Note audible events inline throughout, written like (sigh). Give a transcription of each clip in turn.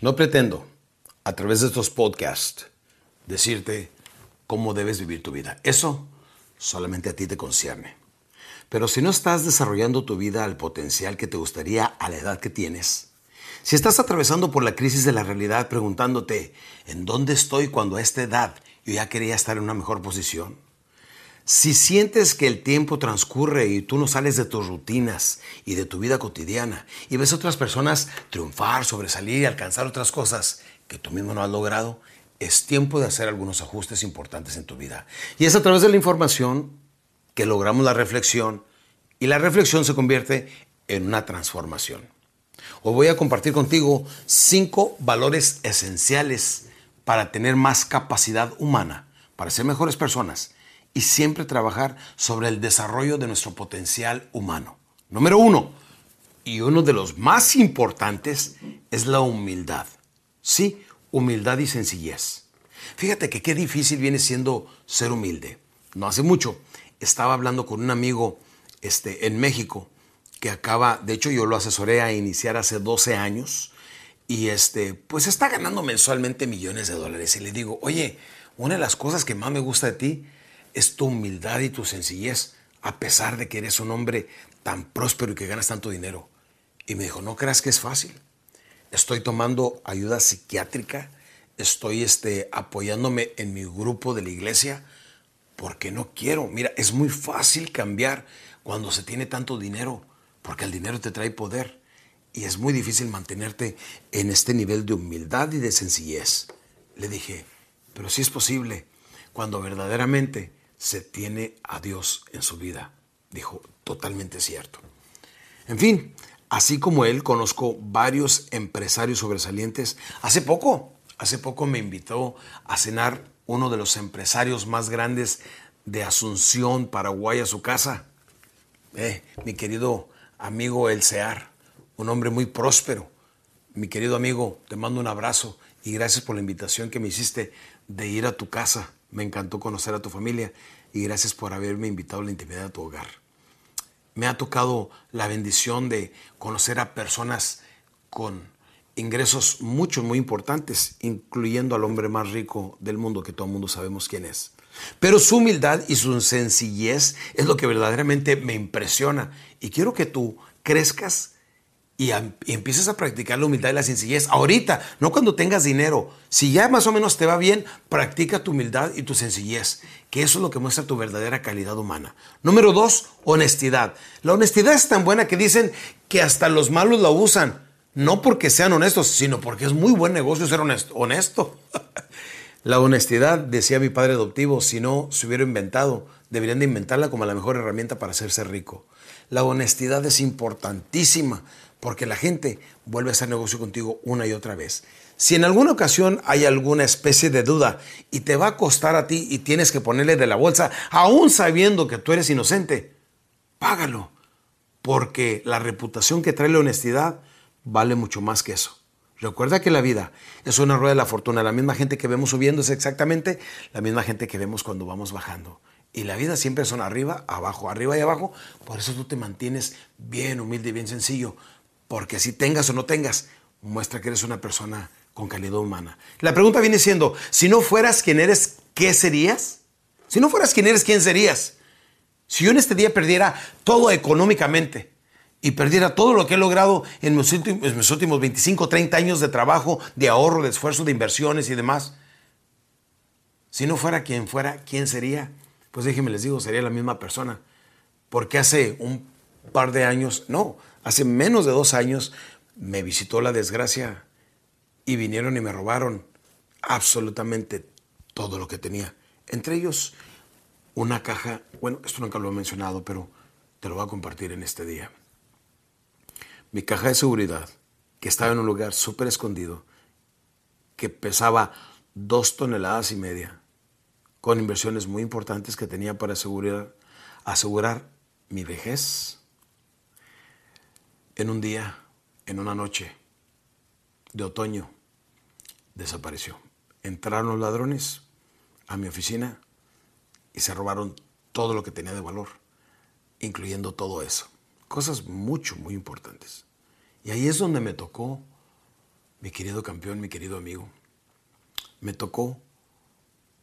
No pretendo, a través de estos podcasts, decirte cómo debes vivir tu vida. Eso solamente a ti te concierne. Pero si no estás desarrollando tu vida al potencial que te gustaría a la edad que tienes, si estás atravesando por la crisis de la realidad preguntándote, ¿en dónde estoy cuando a esta edad yo ya quería estar en una mejor posición? Si sientes que el tiempo transcurre y tú no sales de tus rutinas y de tu vida cotidiana y ves a otras personas triunfar, sobresalir y alcanzar otras cosas que tú mismo no has logrado, es tiempo de hacer algunos ajustes importantes en tu vida. Y es a través de la información que logramos la reflexión y la reflexión se convierte en una transformación. Hoy voy a compartir contigo cinco valores esenciales para tener más capacidad humana, para ser mejores personas y siempre trabajar sobre el desarrollo de nuestro potencial humano. Número uno, y uno de los más importantes, es la humildad. Sí, humildad y sencillez. Fíjate que qué difícil viene siendo ser humilde. No hace mucho estaba hablando con un amigo este, en México que acaba, de hecho yo lo asesoré a iniciar hace 12 años y este, pues está ganando mensualmente millones de dólares. Y le digo, oye, una de las cosas que más me gusta de ti es tu humildad y tu sencillez, a pesar de que eres un hombre tan próspero y que ganas tanto dinero. Y me dijo, no creas que es fácil. Estoy tomando ayuda psiquiátrica, estoy este, apoyándome en mi grupo de la iglesia, porque no quiero. Mira, es muy fácil cambiar cuando se tiene tanto dinero, porque el dinero te trae poder. Y es muy difícil mantenerte en este nivel de humildad y de sencillez. Le dije, pero sí es posible cuando verdaderamente se tiene a Dios en su vida. Dijo, totalmente cierto. En fin, así como él, conozco varios empresarios sobresalientes. Hace poco, hace poco me invitó a cenar uno de los empresarios más grandes de Asunción, Paraguay, a su casa. Eh, mi querido amigo El Sear, un hombre muy próspero. Mi querido amigo, te mando un abrazo y gracias por la invitación que me hiciste de ir a tu casa. Me encantó conocer a tu familia y gracias por haberme invitado a la intimidad de tu hogar. Me ha tocado la bendición de conocer a personas con ingresos muchos, muy importantes, incluyendo al hombre más rico del mundo, que todo el mundo sabemos quién es. Pero su humildad y su sencillez es lo que verdaderamente me impresiona. Y quiero que tú crezcas y, empieces a practicar la humildad y la sencillez ahorita, no cuando tengas dinero. Si ya más o menos te va bien, practica tu humildad y tu sencillez, que eso es lo que muestra tu verdadera calidad humana. Número dos, honestidad. La honestidad es tan buena que dicen que hasta los malos la usan, no porque sean honestos, sino porque es muy buen negocio ser honesto. honesto. (laughs) la honestidad, decía mi padre adoptivo, si no se hubiera inventado, deberían de inventarla como la mejor herramienta para hacerse rico. La honestidad es importantísima porque la gente vuelve a hacer negocio contigo una y otra vez. Si en alguna ocasión hay alguna especie de duda y te va a costar a ti y tienes que ponerle de la bolsa, aún sabiendo que tú eres inocente, págalo, porque la reputación que trae la honestidad vale mucho más que eso. Recuerda que la vida es una rueda de la fortuna. La misma gente que vemos subiendo es exactamente la misma gente que vemos cuando vamos bajando. Y la vida siempre son arriba, abajo, arriba y abajo. Por eso tú te mantienes bien humilde y bien sencillo. Porque si tengas o no tengas, muestra que eres una persona con calidad humana. La pregunta viene siendo, si no fueras quien eres, ¿qué serías? Si no fueras quien eres, ¿quién serías? Si yo en este día perdiera todo económicamente y perdiera todo lo que he logrado en mis últimos, 25, 30 años de trabajo, de ahorro, de esfuerzo, de inversiones y demás, si no fuera quien fuera, ¿quién sería? Pues déjenme les digo, sería la misma persona. Porque hace un par de años, no, hace menos de dos años, me visitó la desgracia y vinieron y me robaron absolutamente todo lo que tenía. Entre ellos, una caja, bueno, esto nunca lo he mencionado, pero te lo voy a compartir en este día. Mi caja de seguridad, que estaba en un lugar súper escondido, que pesaba dos toneladas y media, con inversiones muy importantes que tenía para asegurar, asegurar mi vejez, en un día, en una noche de otoño, desapareció. Entraron los ladrones a mi oficina y se robaron todo lo que tenía de valor, incluyendo todo eso. Cosas mucho, muy importantes. Y ahí es donde me tocó, mi querido campeón, mi querido amigo, me tocó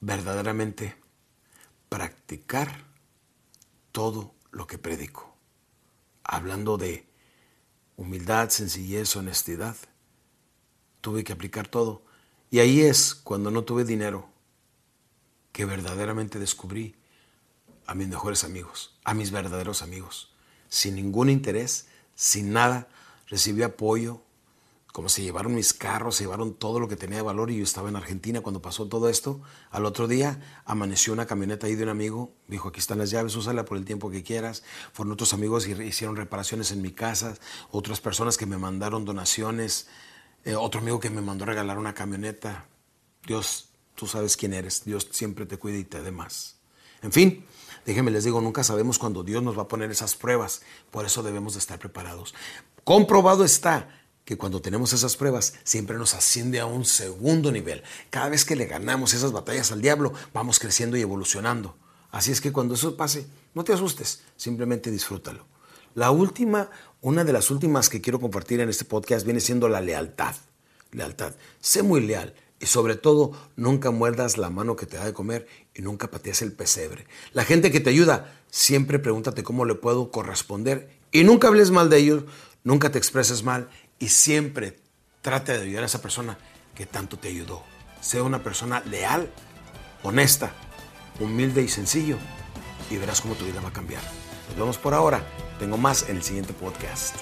verdaderamente practicar todo lo que predico. Hablando de humildad, sencillez, honestidad. Tuve que aplicar todo. Y ahí es cuando no tuve dinero que verdaderamente descubrí a mis mejores amigos, a mis verdaderos amigos, sin ningún interés, sin nada, recibí apoyo, como se llevaron mis carros, se llevaron todo lo que tenía de valor y yo estaba en Argentina cuando pasó todo esto. Al otro día amaneció una camioneta ahí de un amigo, dijo, aquí están las llaves, úsala por el tiempo que quieras. Fueron otros amigos y hicieron reparaciones en mi casa, otras personas que me mandaron donaciones, eh, otro amigo que me mandó regalar una camioneta. Dios Tú sabes quién eres. Dios siempre te cuida y te dé más. En fin, déjenme les digo, nunca sabemos cuándo Dios nos va a poner esas pruebas. Por eso debemos de estar preparados. Comprobado está que cuando tenemos esas pruebas siempre nos asciende a un segundo nivel. Cada vez que le ganamos esas batallas al diablo, vamos creciendo y evolucionando. Así es que cuando eso pase, no te asustes, simplemente disfrútalo. La última, una de las últimas que quiero compartir en este podcast viene siendo la lealtad. Lealtad. Sé muy leal. Y sobre todo, nunca muerdas la mano que te da de comer y nunca patees el pesebre. La gente que te ayuda, siempre pregúntate cómo le puedo corresponder y nunca hables mal de ellos, nunca te expreses mal y siempre trate de ayudar a esa persona que tanto te ayudó. Sea una persona leal, honesta, humilde y sencillo y verás cómo tu vida va a cambiar. Nos vemos por ahora. Tengo más en el siguiente podcast.